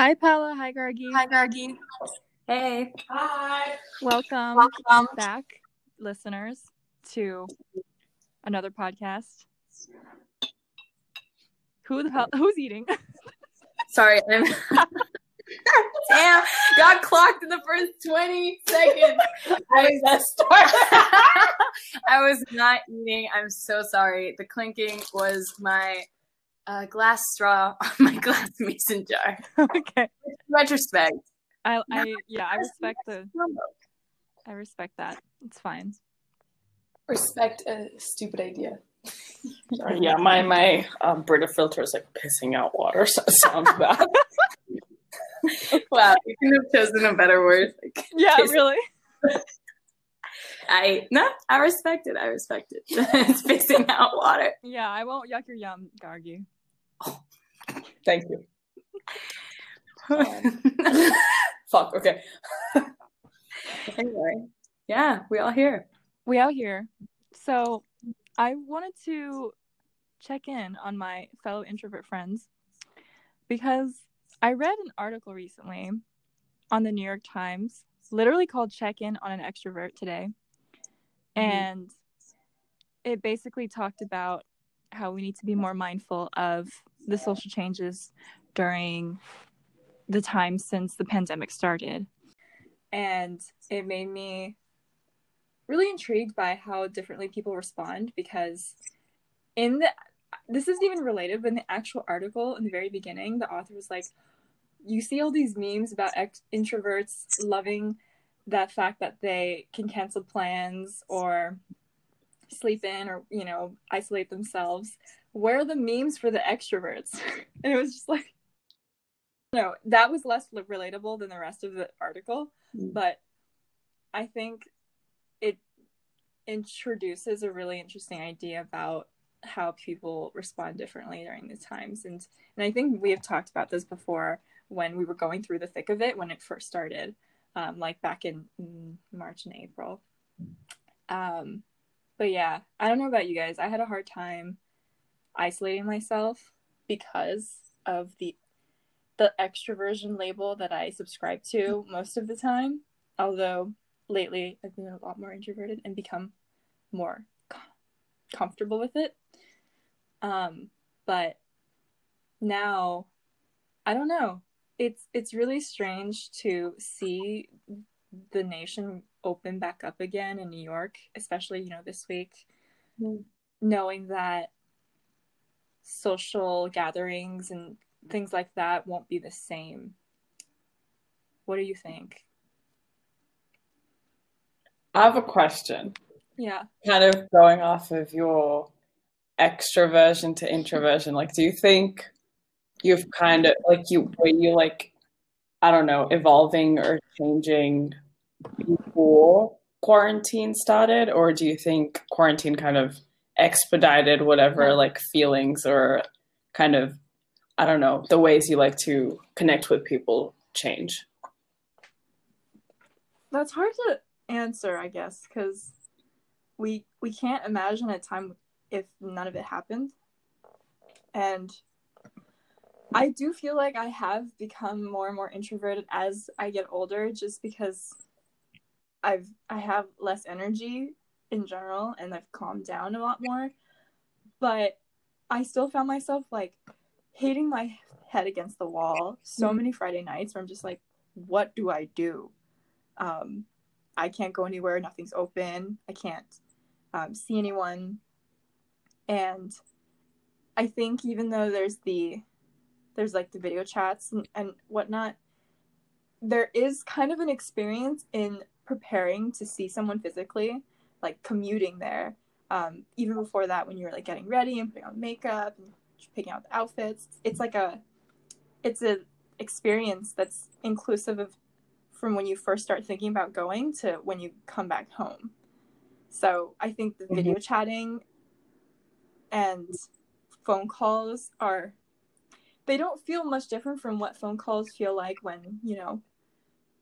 Hi, Paula. Hi, Gargi. Hi, Gargi. Hey. Hi. Welcome, Welcome. back, listeners, to another podcast. Who the hell? Who's eating? Sorry, I'm. Damn, got clocked in the first 20 seconds. I was, I was not eating. I'm so sorry. The clinking was my uh, glass straw on my glass mason jar. okay. Retrospect. I, I, yeah, I respect the. I respect that. It's fine. Respect a stupid idea. Sorry, yeah, my my um, Brita filter is like pissing out water, so it sounds bad. Wow, you couldn't have chosen a better word. Like, Yeah, piss- really. I no, I respect it. I respect it. it's pissing out water. Yeah, I won't yuck your yum, Gargi. Thank you. Um, Fuck. Okay. anyway, yeah, we all here. We out here. So, I wanted to check in on my fellow introvert friends because I read an article recently on the New York Times, literally called Check In on an Extrovert today. Mm-hmm. And it basically talked about how we need to be more mindful of the social changes during the time since the pandemic started. And it made me really intrigued by how differently people respond because in the this isn't even related, but in the actual article in the very beginning, the author was like, you see all these memes about ex- introverts loving that fact that they can cancel plans or sleep in or you know isolate themselves where are the memes for the extroverts? And it was just like no that was less relatable than the rest of the article Mm. but i think it introduces a really interesting idea about how people respond differently during these times. And and i think we have talked about this before when we were going through the thick of it when it first started um, like back in mm, march and april. Um, but yeah i don't know about you guys. I had a hard time isolating myself because of the the extroversion label that i subscribe to most of the time. Although lately i've been a lot more introverted and become more co- comfortable with it. Um but now i don't know. It's it's really strange to see the nation open back up again in new york especially you know this week. Mm. knowing that social gatherings and things like that won't be the same what do you think I have a question. yeah Kind of going off of your extroversion to introversion. Like, do you think you've kind of like you were you like I don't know evolving or changing before quarantine started, or do you think quarantine kind of expedited whatever like feelings or kind of I don't know the ways you like to connect with people change? that's hard to answer i guess because we we can't imagine a time if none of it happened and i do feel like i have become more and more introverted as i get older just because i've i have less energy in general and i've calmed down a lot more but i still found myself like hitting my head against the wall so many friday nights where i'm just like what do i do um, I can't go anywhere. Nothing's open. I can't um, see anyone. And I think even though there's the there's like the video chats and, and whatnot, there is kind of an experience in preparing to see someone physically, like commuting there. Um, even before that, when you're like getting ready and putting on makeup and picking out the outfits, it's like a it's a experience that's inclusive of from when you first start thinking about going to when you come back home. So I think the video chatting and phone calls are they don't feel much different from what phone calls feel like when, you know,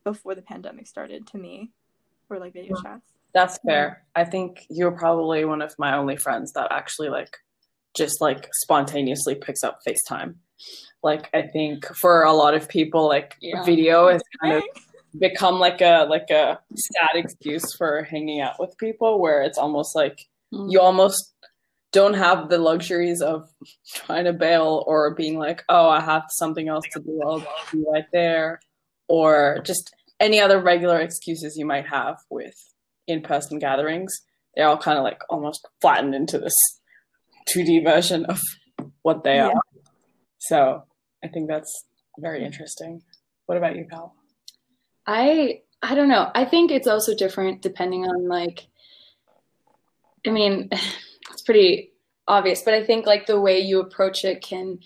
before the pandemic started to me or like video chats. That's fair. I think you're probably one of my only friends that actually like just like spontaneously picks up FaceTime like I think for a lot of people, like Yeah. video has kind of become like a like a sad excuse for hanging out with people, where it's almost like Mm. you almost don't have the luxuries of trying to bail or being like, oh, I have something else to do. I'll be right there, or just any other regular excuses you might have with in-person gatherings. They're all kind of like almost flattened into this 2D version of what they Yeah. are. So I think that's very interesting. What about you, Cal? I I don't know. I think it's also different depending on like I mean, it's pretty obvious, but I think like the way you approach it can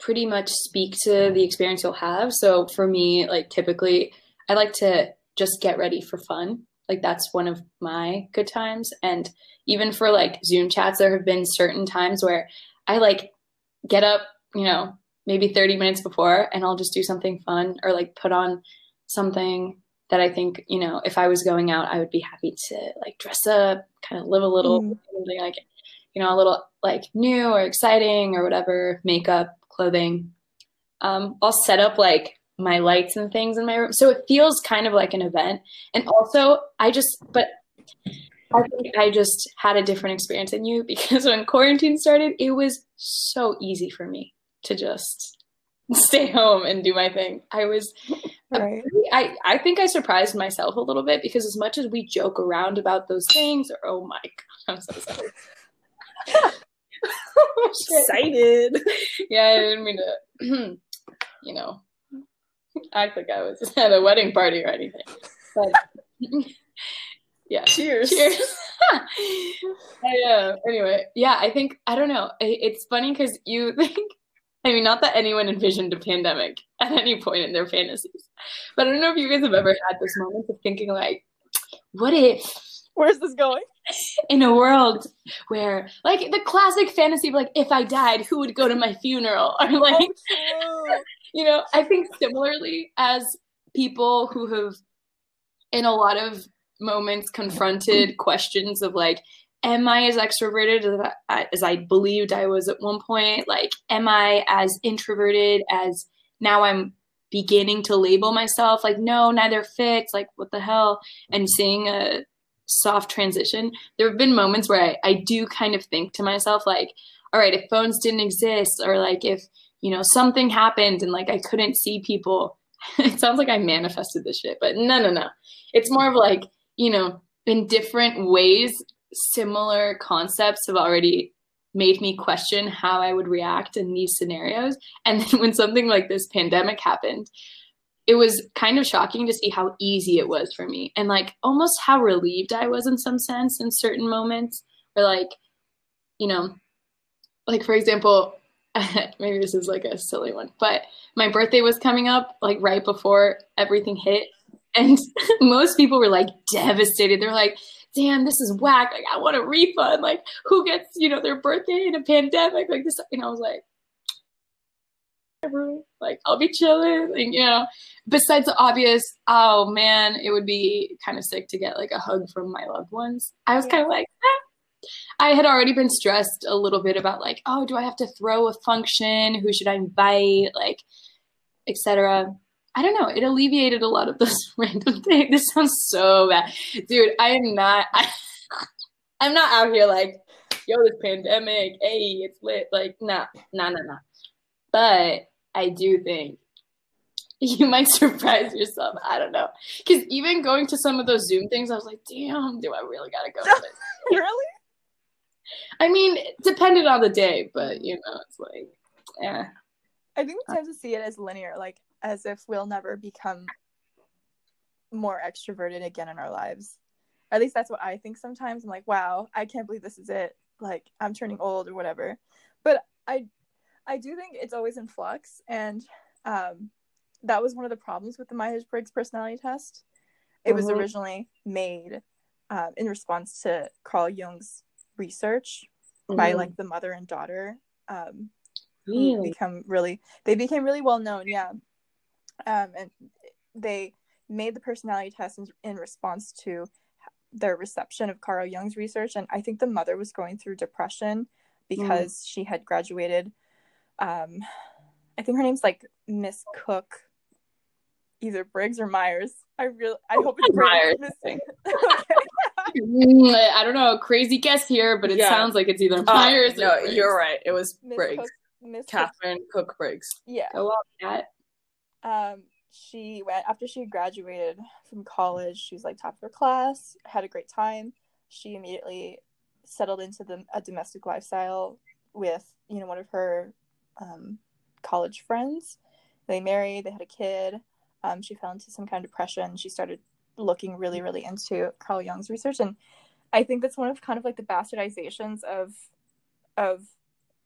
pretty much speak to the experience you'll have. So for me, like typically I like to just get ready for fun. Like that's one of my good times and even for like Zoom chats there have been certain times where I like get up, you know, maybe 30 minutes before and I'll just do something fun or like put on something that I think, you know, if I was going out, I would be happy to like dress up, kind of live a little, Mhm. something like, you know, a little like new or exciting or whatever, makeup, clothing. Um, I'll set up like my lights and things in my room. So it feels kind of like an event. And also, I just, but I think I just had a different experience than you because when quarantine started, it was so easy for me to just stay home and do my thing. I was Right. I, I think I surprised myself a little bit because as much as we joke around about those things, or oh my god, I'm so sorry. Oh. Excited. Yeah, I didn't mean to, you know, act like I was at a wedding party or anything. But yeah, Cheers. cheers. I, uh, anyway, yeah, I think I don't know. It's funny because you think. I mean, not that anyone envisioned a pandemic at any point in their fantasies, but I don't know if you guys have ever had this moment of thinking like, what if Where's this going? in a world where, like, the classic fantasy of like, if I died, who would go to my funeral, or like, Oh, you know, I think similarly as people who have, in a lot of moments, confronted questions of like, am I as extroverted as I, believed I was at one point? Like, am I as introverted as now I'm beginning to label myself? Like, no, neither fits. Like, what the hell? And seeing a soft transition, there have been moments where I, I do kind of think to myself, like, all right, if phones didn't exist, or like if you know something happened and like I couldn't see people, it sounds like I manifested this shit, but no, no, no. It's more of like you know, in different ways, similar concepts have already made me question how I would react in these scenarios. And then when something like this pandemic happened, it was kind of shocking to see how easy it was for me and like almost how relieved I was in some sense in certain moments or like, you know, like for example, maybe this is like a silly one, but my birthday was coming up like right before everything hit. And most people were like devastated. They're like, damn, this is whack. Like, I want a refund. Like, who gets, you know, their birthday in a pandemic? Like this. And I was like. Like, I'll be chilling. Like, you know, besides the obvious, oh man, it would be kind of sick to get like a hug from my loved ones. I was kind of like, ah. I had already been stressed a little bit about like, oh, do I have to throw a function? Who should I invite? Like, etc. I don't know. It alleviated a lot of those random things. This sounds so bad, dude. I am not. I, I'm not out here like, yo, this pandemic. Hey, it's lit. Like, nah, nah, nah, nah. But I do think you might surprise yourself. I don't know, because even going to some of those Zoom things, I was like, damn, do I really gotta go? To this? really? I mean, it depended on the day, but you know, it's like, yeah. I think we tend to see it as linear, like as if we'll never become more extroverted again in our lives. At least that's what I think sometimes. I'm like, wow, I can't believe this is it. Like I'm turning old or whatever. But I I do think it's always in flux and um that was one of the problems with the Myers-Briggs personality test. It was Mhm. originally made um, in response to Carl Jung's research by like the mother and daughter um, really, become really they became really well known yeah um and they made the personality test in, in response to their reception of carl jung's research and i think the mother was going through depression because she had graduated um, I think her name's like Miss Cook, either Briggs or Myers. I really, I hope it's Myers, Briggs. I okay. Mm, I don't know, crazy guess here, but it Yeah. sounds like it's either Uh, Myers. or no, Briggs. you're right. It was Miss Briggs. Cook, Miss Cook. Katharine Cook Briggs. Yeah. Go on, Kat. Um, she went after she graduated from college. She was like top of her class, had a great time. She immediately settled into the a domestic lifestyle with you know one of her um, college friends. They married. They had a kid. Um, she fell into some kind of depression. She started looking really, really into Carl Jung's research, and I think that's one of kind of like the bastardizations of of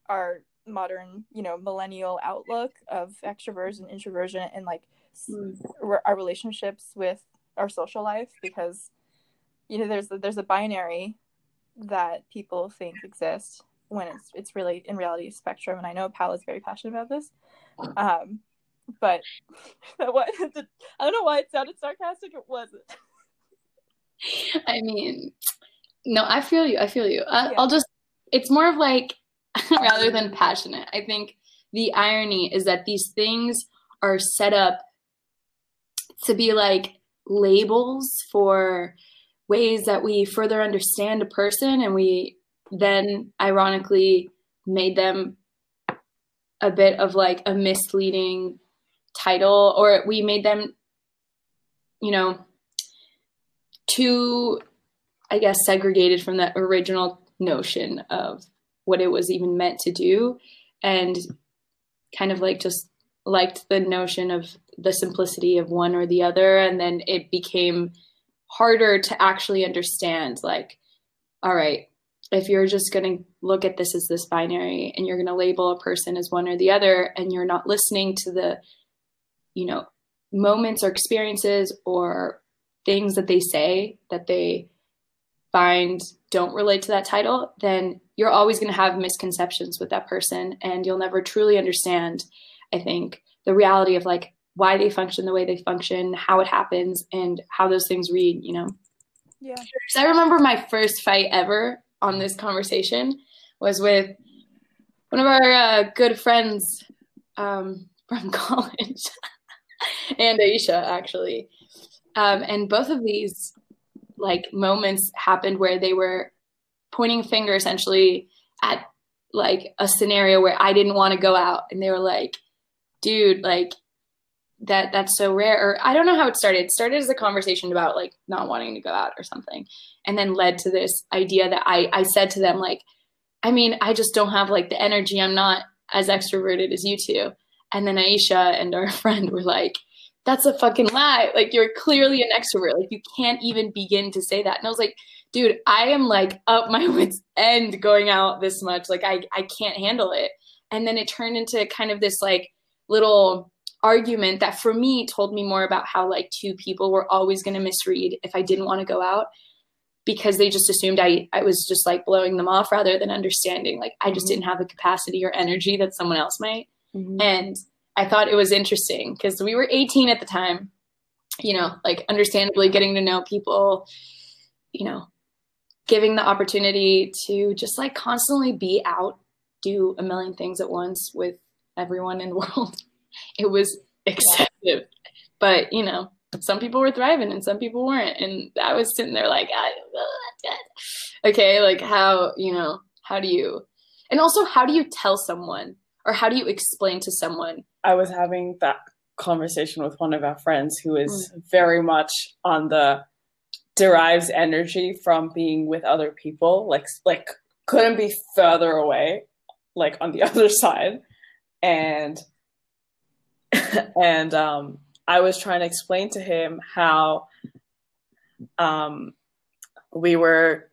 our modern, you know, millennial outlook of extroversion, introversion, and like Hmm. our relationships with our social life because you know there's there's a binary that people think exists when it's it's really in reality a spectrum. And I know Pal is very passionate about this. Um but what I don't know why it sounded sarcastic it wasn't I mean, no, I feel you. I feel you. I, Yeah. I'll just, it's more of like, rather than passionate, I think the irony is that these things are set up to be like labels for ways that we further understand a person and we then ironically made them a bit of like a misleading title or we made them you know too i guess segregated from the original notion of what it was even meant to do and kind of like just liked the notion of the simplicity of one or the other and then it became harder to actually understand like all right if you're just going to look at this as this binary and you're going to label a person as one or the other and you're not listening to the you know moments or experiences or things that they say that they find don't relate to that title then you're always going to have misconceptions with that person and you'll never truly understand i think the reality of like why they function the way they function how it happens and how those things read you know? Yeah. So I remember my first fight ever on this conversation was with one of our uh, good friends um, from college, and Aisha actually. Um, and both of these like moments happened where they were pointing finger essentially at like a scenario where I didn't want to go out, and they were like, "Dude, like." That that's so rare. Or I don't know how it started. It started as a conversation about like not wanting to go out or something and then led to this idea that I, I said to them like i mean i just don't have like the energy i'm not as extroverted as you two and then aisha and our friend were like that's a fucking lie. Like you're clearly an extrovert. Like you can't even begin to say that. And i was like dude i am like up my wits end going out this much. Like i, I can't handle it. And then it turned into kind of this like little argument that for me told me more about how like two people were always going to misread if i didn't want to go out because they just assumed I, I was just like blowing them off rather than understanding. Like I just Mhm. didn't have the capacity or energy that someone else might. Mhm. And I thought it was interesting because we were 18 at the time, you know, like understandably getting to know people, you know, giving the opportunity to just like constantly be out, do a million things at once with everyone in the world. It was excessive. But, you know, some people were thriving and some people weren't. And I was sitting there like, I, okay, like how, you know, how do you, and also how do you tell someone or how do you explain to someone? I was having that conversation with one of our friends who is very much on the derives energy from being with other people, like like couldn't be further away, like on the other side, and and um, I was trying to explain to him how um, we were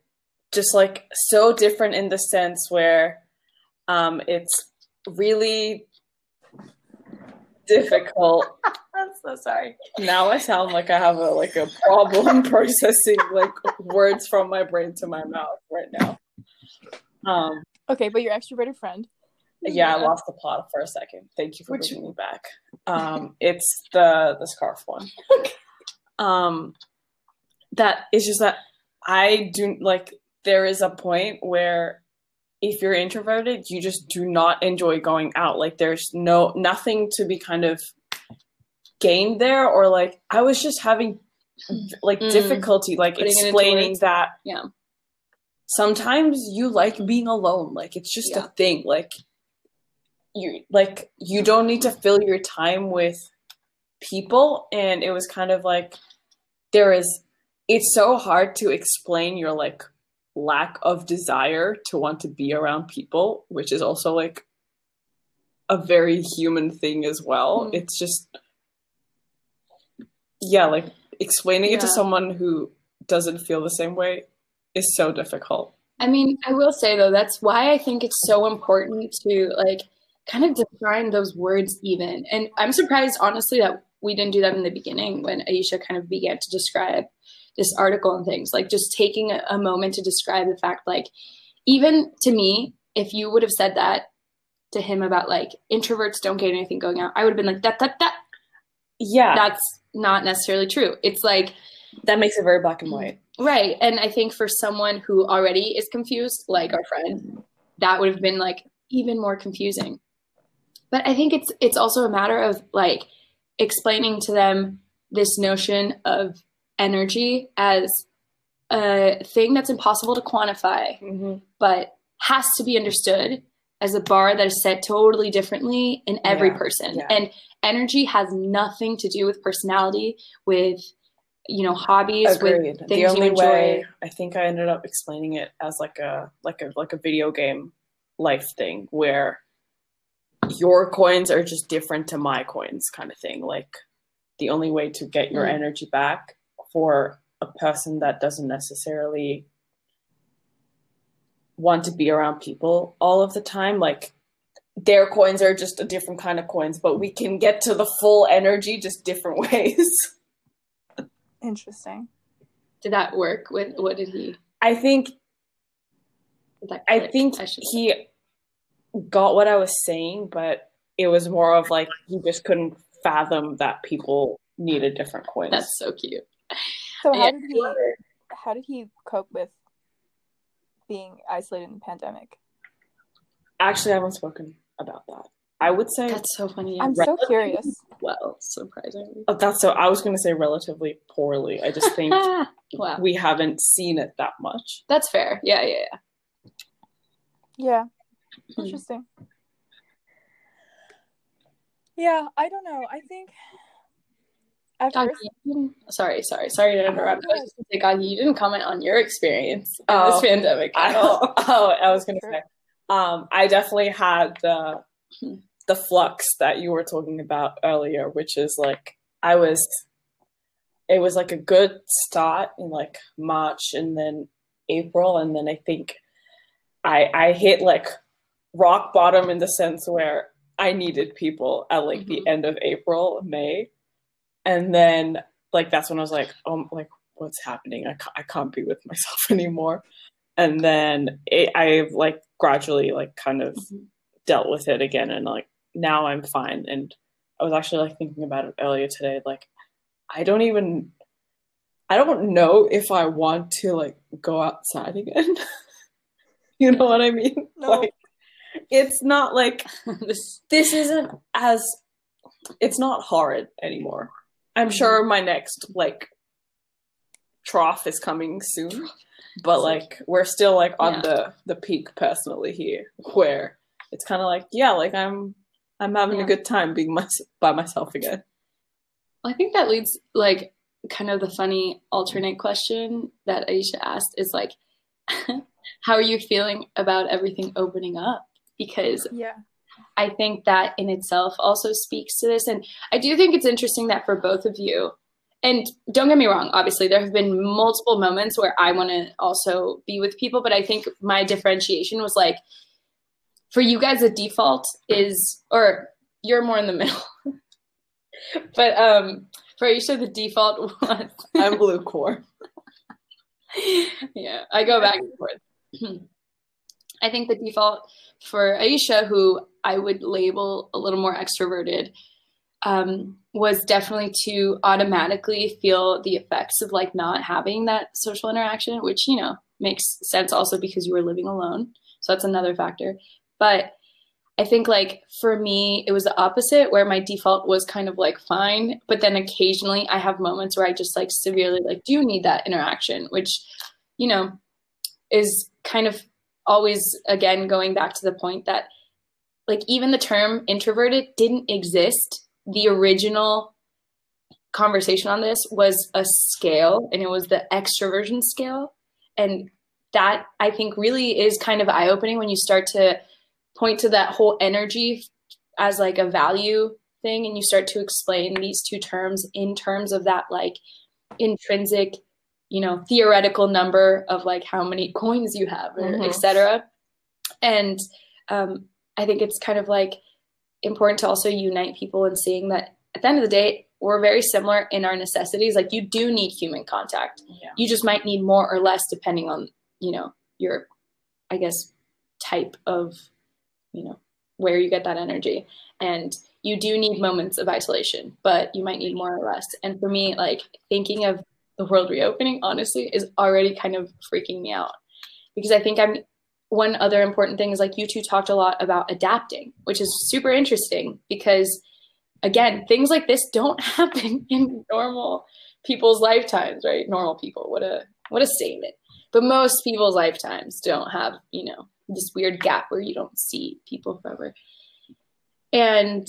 just like so different in the sense where um, it's really difficult I'm so sorry. now I sound like I have a like a problem processing like words from my brain to my mouth right now. Um okay but your extroverted friend yeah, I lost the plot for a second. Thank you for Which- bringing me back. Um it's the the scarf one. Um that is just that I do like there is a point where if you're introverted, you just do not enjoy going out. Like there's no nothing to be kind of gained there or like I was just having like Mm. difficulty like Putting explaining that Yeah. sometimes you like being alone like it's just Yeah. a thing like you like you don't need to fill your time with people and it was kind of like there is it's so hard to explain your like lack of desire to want to be around people which is also like a very human thing as well Mm. it's just yeah like explaining it to someone who doesn't feel the same way is so difficult I mean, I will say though, that's why I think it's so important to like kind of define those words even. And I'm surprised, honestly, that we didn't do that in the beginning when Aisha kind of began to describe this article and things. Like just taking a, a moment to describe the fact, like, even to me, if you would have said that to him about like introverts don't get anything going out, I would have been like, that, that, that, yeah that's not necessarily true. It's like, that makes it very black and white Right. And I think for someone who already is confused, like our friend, that would have been like even more confusing. But I think it's it's also a matter of like explaining to them this notion of energy as a thing that's impossible to quantify, mm-hmm. but has to be understood as a bar that is set totally differently in every Yeah, person. yeah. And energy has nothing to do with personality, with you know, hobbies, Agreed. with The only enjoy. way I think I ended up explaining it as like a like a like a video game life thing where your coins are just different to my coins kind of thing. Like the only way to get your Mm. energy back for a person that doesn't necessarily want to be around people all of the time, like their coins are just a different kind of coins, but we can get to the full energy just different ways. Interesting. Did that work? With what did he? I think I think I he got what I was saying, but it was more of like he just couldn't fathom that people needed different coins. That's so cute. So how Yeah. did he how did he cope with being isolated in the pandemic? Actually, I haven't spoken about that. I would say That's so funny. I'm so curious. well, surprisingly. oh, that's so. I was going to say relatively poorly. I just think wow, we haven't seen it that much. that's fair. Yeah, yeah, yeah. Yeah. Hmm. Interesting. Yeah, I don't know. I think at first sorry, sorry, sorry to interrupt. I was say, Gargi, you didn't comment on your experience in Oh, this pandemic I at all. oh, I was going to Sure. say. Um, I definitely had the the flux that you were talking about earlier, which is like I was. It was like a good start in like March and then April, and then I think I I hit like rock bottom in the sense where I needed people at like the Mhm. end of April, May, and then like that's when I was like, oh, like what's happening? I can't, I can't be with myself anymore. And then it, I've like gradually like kind of Mhm. dealt with it again, and like now I'm fine. And I was actually like thinking about it earlier today. Like I don't even, I don't know if I want to like go outside again. you know what I mean? No. Like it's not like this, this isn't as it's not horrid anymore. I'm mm-hmm. sure my next like trough is coming soon, but like we're still like on Yeah. the the peak personally here, where it's kind of like yeah, like I'm I'm having Yeah. a good time being my, by myself again. I think that leads like kind of the funny alternate question that Aisha asked is like, how are you feeling about everything opening up? Because yeah. I think that in itself also speaks to this. And I do think it's interesting that for both of you, and don't get me wrong, obviously, there have been multiple moments where I want to also be with people, but I think my differentiation was like, for you guys, the default is, or you're more in the middle. but um, for Aisha, the default was. I'm blue core. yeah, I go back and forth. I think the default for Aisha, who I would label a little more extroverted, um, was definitely to automatically feel the effects of like not having that social interaction, which you know makes sense also because you were living alone So that's another factor. But I think like for me, it was the opposite where my default was kind of like fine, but then occasionally I have moments where I just like severely like do need that interaction, which, you know, is kind of always again going back to the point that like even the term introverted didn't exist. The original conversation on this was a scale and it was the extroversion scale. And that I think really is kind of eye opening when you start to point to that whole energy as like a value thing and you start to explain these two terms in terms of that like intrinsic you know theoretical number of like how many coins you have or Mhm. etc and um, i think it's kind of like important to also unite people in seeing that at the end of the day we're very similar in our necessities. Like you do need human contact. Yeah. you just might need more or less depending on you know your i guess type of you know where you get that energy. And you do need moments of isolation but you might need more or less. And for me like thinking of the world reopening honestly is already kind of freaking me out. Because i think i'm one other important thing is like you two talked a lot about adapting which is super interesting because again things like this don't happen in normal people's lifetimes right? Normal people what a what a statement. But most people's lifetimes don't have you know this weird gap where you don't see people forever. And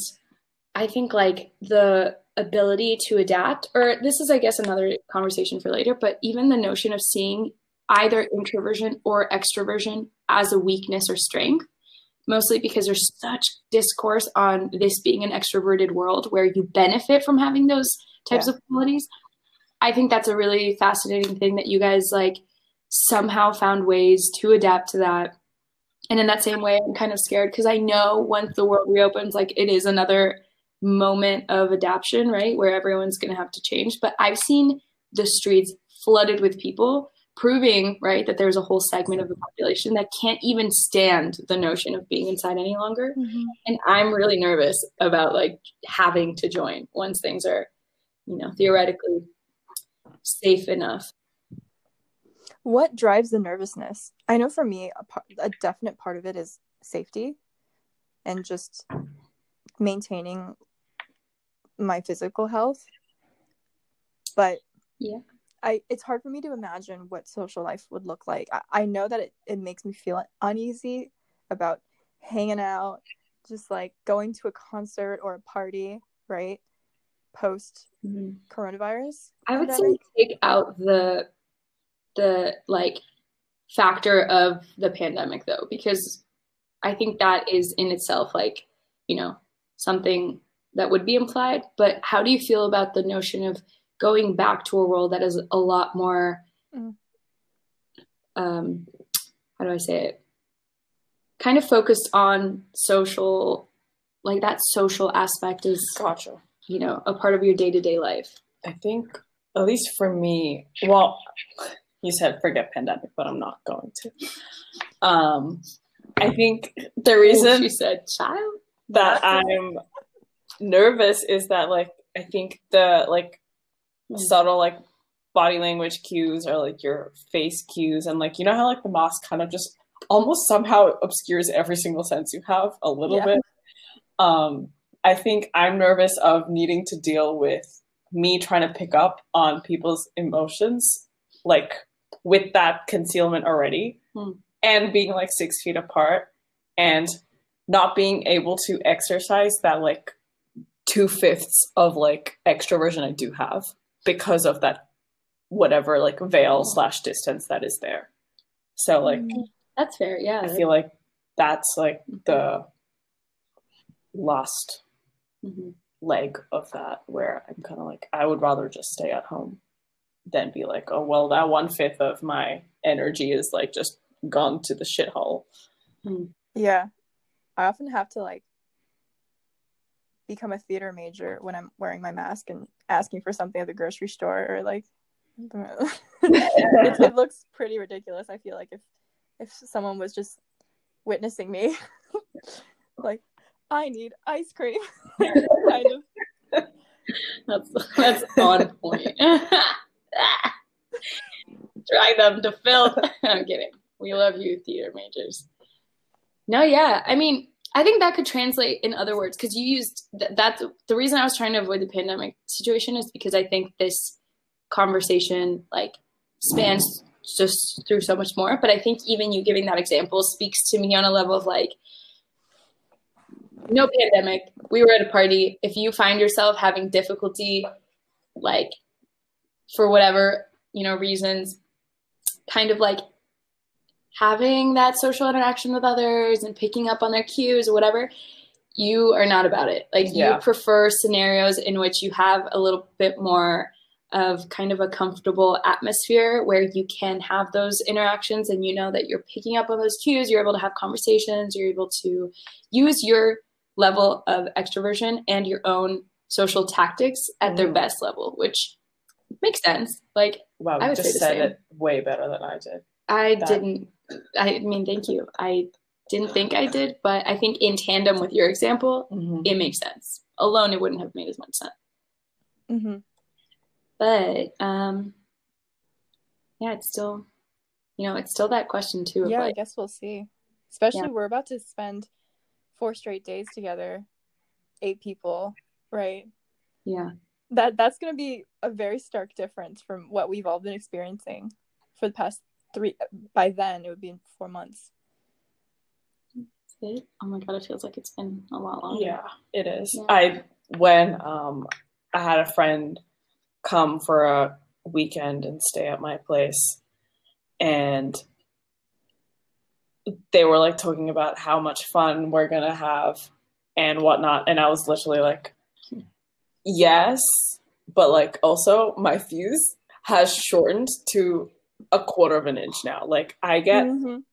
i think like the ability to adapt or this is i guess another conversation for later but even the notion of seeing either introversion or extroversion as a weakness or strength mostly because there's such discourse on this being an extroverted world where you benefit from having those types of qualities. I think that's a really fascinating thing that you guys like somehow found ways to adapt to that. And in that same way i'm kind of scared because i know once the world reopens like it is another moment of adaptation right where everyone's going to have to change. But i've seen the streets flooded with people proving right that there's a whole segment of the population that can't even stand the notion of being inside any longer. Mm-hmm. And i'm really nervous about like having to join once things are you know theoretically safe enough. What drives the nervousness? I know for me, a, part, a definite part of it is safety and just maintaining my physical health. But Yeah. I it's hard for me to imagine what social life would look like. I, I know that it, it makes me feel uneasy about hanging out, just like going to a concert or a party, right? Post mm-hmm. coronavirus. I would say take out the the like factor of the pandemic though, because I think that is in itself like, you know, something that would be implied. But how do you feel about the notion of going back to a world that is a lot more Mm. um how do I say it? Kind of focused on social like that social aspect is Gotcha. you know a part of your day-to-day life I think, at least for me, well, you said forget pandemic, but I'm not going to. Um, I think the reason she said child that I'm nervous is that, like, I think the like subtle like body language cues or like your face cues, and like you know how like the mask kind of just almost somehow obscures every single sense you have a little Yeah. bit. Um, I think I'm nervous of needing to deal with me trying to pick up on people's emotions, like with that concealment already, Hmm. and being like six feet apart, and not being able to exercise that like two fifths of like extroversion I do have because of that whatever like veil slash distance that is there. So like That's fair. Yeah. I feel like that's like the last Mhm. leg of that where I'm kind of like I would rather just stay at home than be like, oh well, that one fifth of my energy is like just gone to the shithole. Yeah. I often have to like become a theater major when I'm wearing my mask and asking for something at the grocery store or like it, it looks pretty ridiculous. I feel like if if someone was just witnessing me like I need ice cream kind of That's that's on point. Drag them to filth. I'm kidding. We love you, theater majors. No, yeah. I mean, I think that could translate in other words because you used th- that. The reason I was trying to avoid the pandemic situation is because I think this conversation like spans just through so much more. But I think even you giving that example speaks to me on a level of like, no pandemic. We were at a party. If you find yourself having difficulty, like for whatever you know reasons, kind of like having that social interaction with others and picking up on their cues or whatever, you are not about it. Like Yeah. you prefer scenarios in which you have a little bit more of kind of a comfortable atmosphere where you can have those interactions and you know that you're picking up on those cues, you're able to have conversations, you're able to use your level of extroversion and your own social tactics at their Mhm. best level, which makes sense. Like Wow, I would say just the said same. it way better than I did. I That- didn't. I mean, thank you. I didn't think I did, but I think in tandem with your example, Mhm. it makes sense. Alone, it wouldn't have made as much sense. Mm-hmm. But um, yeah, it's still, you know, it's still that question too. Yeah, I guess we'll see. Especially Yeah. we're about to spend four straight days together, eight people, right? yeah, That that's gonna be a very stark difference from what we've all been experiencing for the past three. By then, it would be in four months. Oh my god, it feels like it's been a lot longer. Yeah, it is. Yeah. I when um I had a friend come for a weekend and stay at my place and they were like talking about how much fun we're gonna have and whatnot and I was literally like yes but like also my fuse has shortened to a quarter of an inch now like I get Mhm.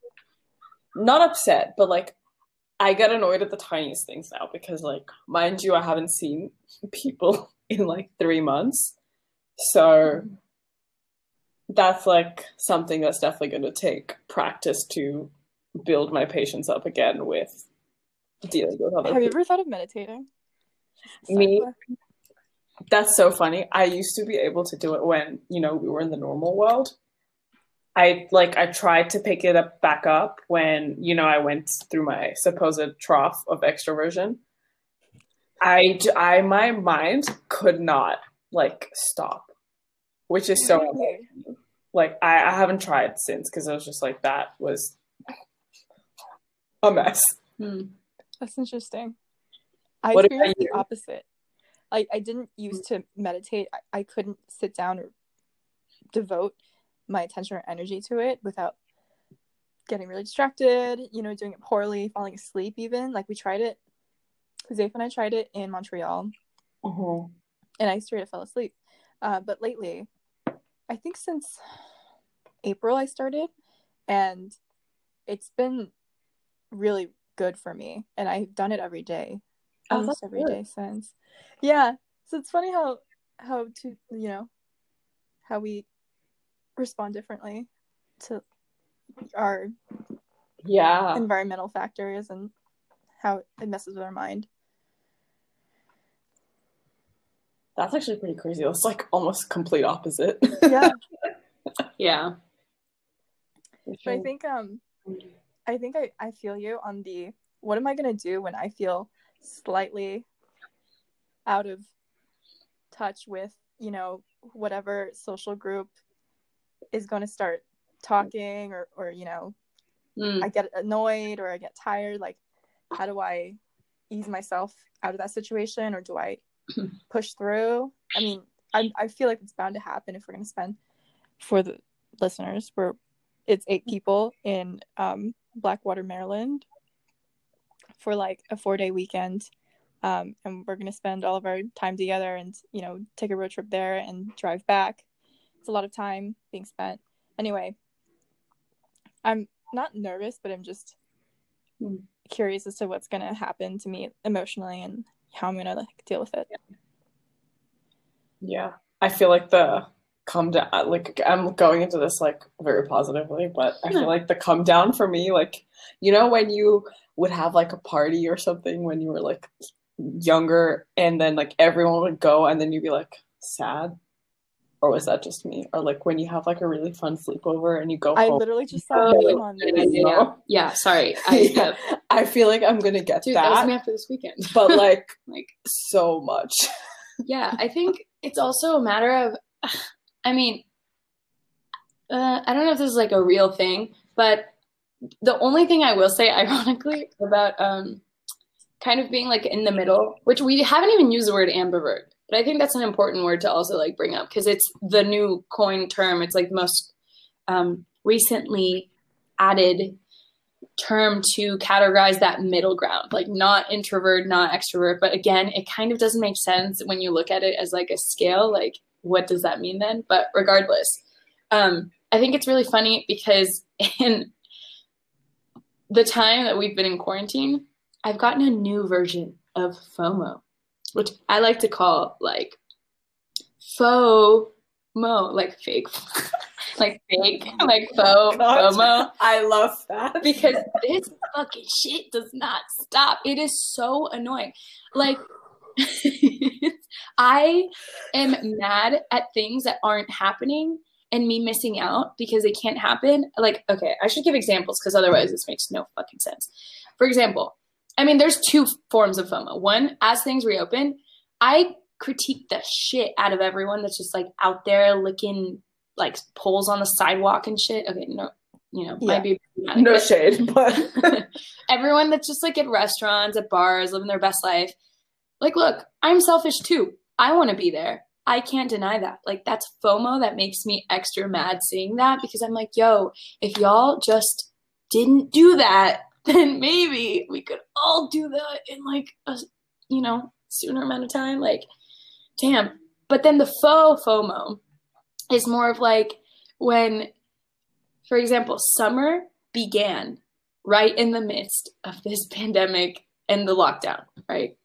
not upset, but like I get annoyed at the tiniest things now because like mind you, I haven't seen people in like three months. So that's like something that's definitely gonna take practice to build my patience up again with dealing with other Have you ever thought of meditating? Me? That's so funny. I used to be able to do it when, you know, we were in the normal world. I like I tried to pick it up back up when, you know, I went through my supposed trough of extroversion. I I my mind could not like stop, which is so like I, I haven't tried since because I was just like that was a mess. Hmm. That's interesting. I What experienced the opposite. I, I didn't used to meditate. I, I couldn't sit down or devote my attention or energy to it without getting really distracted, you know, doing it poorly, falling asleep even. Like we tried it. Zafe and I tried it in Montreal Mhm. and I straight up fell asleep. Uh, but lately, I think since April I started, and it's been really good for me. And I've done it every day, Oh, almost that's every good. day since. Yeah, so it's funny how how to you know how we respond differently to our Yeah. environmental factors and how it messes with our mind. That's actually pretty crazy. That's like almost complete opposite. Yeah, yeah. but I think um I think I, I feel you on the what am I gonna do when I feel slightly out of touch with, you know, whatever social group is gonna start talking or, or you know, Hmm. I get annoyed or I get tired, like how do I ease myself out of that situation or do I push through? I mean, I I feel like it's bound to happen if we're gonna spend for the listeners, we're it's eight people in um, Blackwater, Maryland, for like a four day weekend, um, and we're gonna spend all of our time together and you know take a road trip there and drive back. It's a lot of time being spent. Anyway, I'm not nervous, but I'm just Hmm. curious as to what's gonna happen to me emotionally and how I'm gonna like deal with it. Yeah, I feel like the come down, like I'm going into this like very positively, but I feel like the come down for me, like, you know, when you would have like a party or something when you were like younger and then like everyone would go and then you'd be like sad. Or was that just me? Or like when you have like a really fun sleepover and you go I home. literally just saw Oh, on yeah, this. yeah, yeah. Yeah, sorry. I, Yeah. I feel like I'm gonna get dude, that was me after this weekend. but like Like, so much. yeah, I think it's also a matter of, I mean, uh, I don't know if this is like a real thing, but the only thing I will say, ironically, about um, kind of being like in the middle, which we haven't even used the word ambivert, but I think that's an important word to also like bring up because it's the new coin term. It's like the most um, recently added term to categorize that middle ground, like not introvert, not extrovert. But again, it kind of doesn't make sense when you look at it as like a scale. Like, what does that mean then? But regardless, um, I think it's really funny because in the time that we've been in quarantine, I've gotten a new version of FOMO, which I like to call like faux FOMO, like fake, like fake, like faux God. FOMO I love that. because this fucking shit does not stop. It is so annoying. Like, I am mad at things that aren't happening and me missing out because they can't happen. Like, okay, I should give examples because otherwise this makes no fucking sense. For example, I mean, there's two forms of FOMO. One, as things reopen, I critique the shit out of everyone that's just like out there licking like poles on the sidewalk and shit. Okay, no, you know, Yeah. might be no shade, but everyone that's just like at restaurants, at bars, living their best life. Like, look, I'm selfish too. I want to be there. I can't deny that. Like, that's FOMO that makes me extra mad seeing that because I'm like, yo, if y'all just didn't do that, then maybe we could all do that in like a, you know, sooner amount of time. Like, damn. But then the faux FOMO is more of like when, for example, summer began right in the midst of this pandemic and the lockdown, right?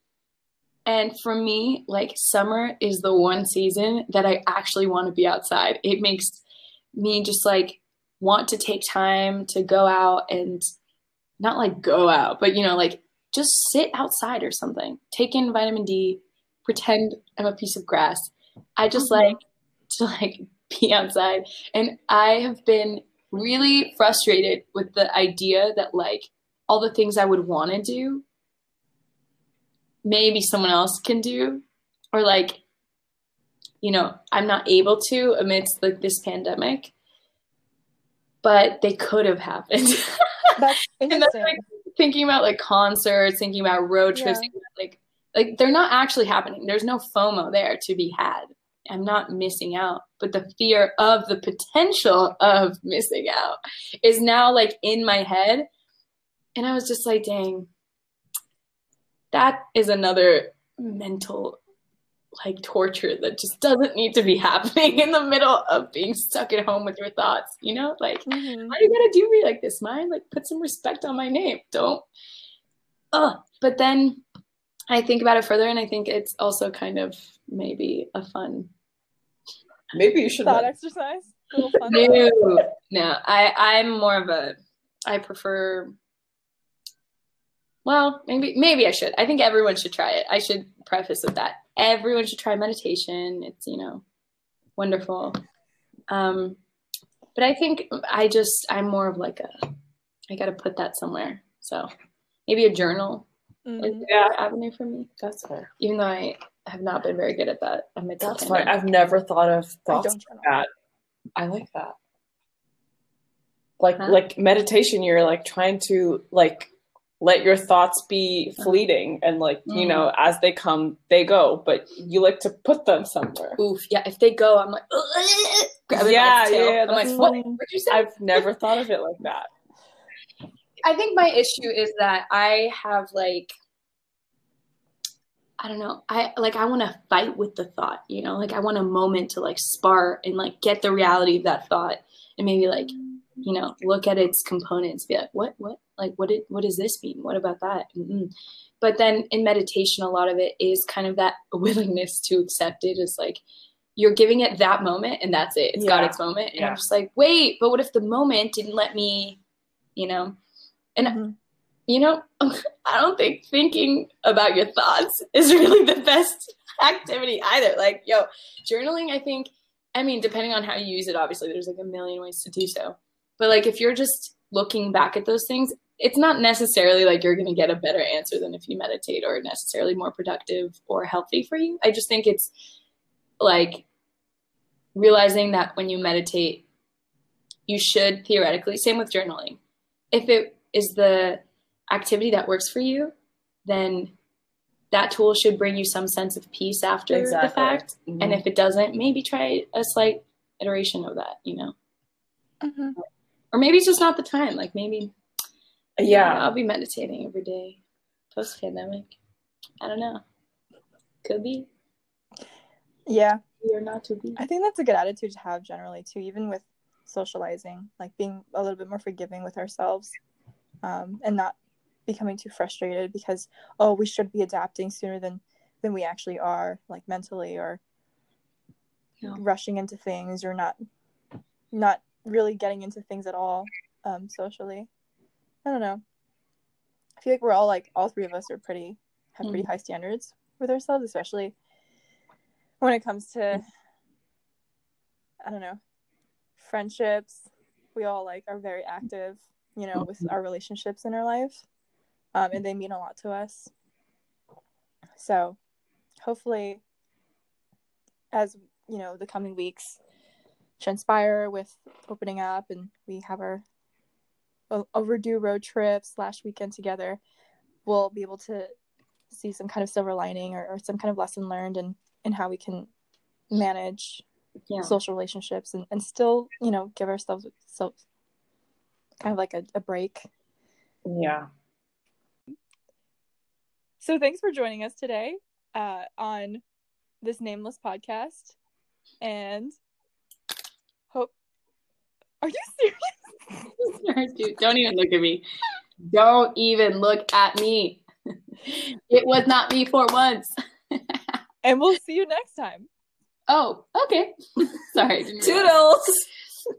And for me, like summer is the one season that I actually want to be outside. It makes me just like want to take time to go out and not like go out, but you know, like just sit outside or something. Take in vitamin D, pretend I'm a piece of grass. I just Mhm. like to like be outside. And I have been really frustrated with the idea that like all the things I would want to do maybe someone else can do or like you know i'm not able to amidst like this pandemic but they could have happened That's and that's like thinking about like concerts thinking about road trips Yeah. about, like like they're not actually happening. There's no fomo there to be had. I'm not missing out. But the fear of the potential of missing out is now like in my head. And i was just like dang that is another mental like torture that just doesn't need to be happening in the middle of being stuck at home with your thoughts you know like Mhm. why you gotta do me like this, man? Like, put some respect on my name. Don't. Ugh. But then I think about it further, and I think it's also kind of maybe a fun. maybe you should. Thought like- exercise. Little fun. No, no. I I'm more of a. I prefer. Well, maybe maybe I should. I think everyone should try it. I should preface with that. Everyone should try meditation. It's you know, wonderful. Um, but I think I just I'm more of like a. I got to put that somewhere. So maybe a journal is Mhm. a good avenue for me. That's fair. Even though I have not been very good at that amidst the That's fine. I've never thought of I thoughts don't like that. I like that. Like Huh? like meditation, you're like trying to like let your thoughts be fleeting and like you Mm. know as they come they go, but you like to put them somewhere. Oof, yeah. If they go, I'm like, Yeah, yeah, I'm like, what? What'd you say? I've never thought of it like that. I think my issue is that I have like I don't know. I like I want to fight with the thought, you know? Like I want a moment to like spar and like get the reality of that thought and maybe like, you know, look at its components, be like, what what? Like what did what does this mean? What about that? mm But then in meditation a lot of it is kind of that willingness to accept it as like you're giving it that moment and that's it. It's got its moment. And Yeah. I'm just like, wait, but what if the moment didn't let me, you know? And Mhm. you know, I don't think thinking about your thoughts is really the best activity either. Like, yo, journaling, I think, I mean, depending on how you use it, obviously there's like a million ways to do so. But like if you're just looking back at those things, it's not necessarily like you're going to get a better answer than if you meditate or necessarily more productive or healthy for you. I just think it's like realizing that when you meditate, you should theoretically, same with journaling. If it is the activity that works for you, then that tool should bring you some sense of peace after Exactly. the fact. Mhm. And if it doesn't, maybe try a slight iteration of that, you know? Mm-hmm. Or maybe it's just not the time. Like maybe Yeah. I'll be meditating every day post pandemic. I don't know. Could be Yeah, or not to be. I think that's a good attitude to have generally too, even with socializing, like being a little bit more forgiving with ourselves, um, and not becoming too frustrated because oh we should be adapting sooner than than we actually are, like mentally or Yeah. rushing into things or not not really getting into things at all um, socially. I don't know. I feel like we're all like all three of us are pretty have pretty high standards with ourselves, especially when it comes to I don't know friendships. We all like are very active, you know, with our relationships in our life, um, and they mean a lot to us. So, hopefully, as you know, the coming weeks transpire with opening up, and we have our overdue road trip slash weekend together, we'll be able to see some kind of silver lining or, or some kind of lesson learned and and how we can manage Yeah. social relationships and, and still you know give ourselves so kind of like a, a break Yeah. so thanks for joining us today uh, on this nameless podcast and are you serious Dude, don't even look at me. Don't even look at me. It was not me for once. and we'll see you next time Oh, okay. Sorry. Toodles.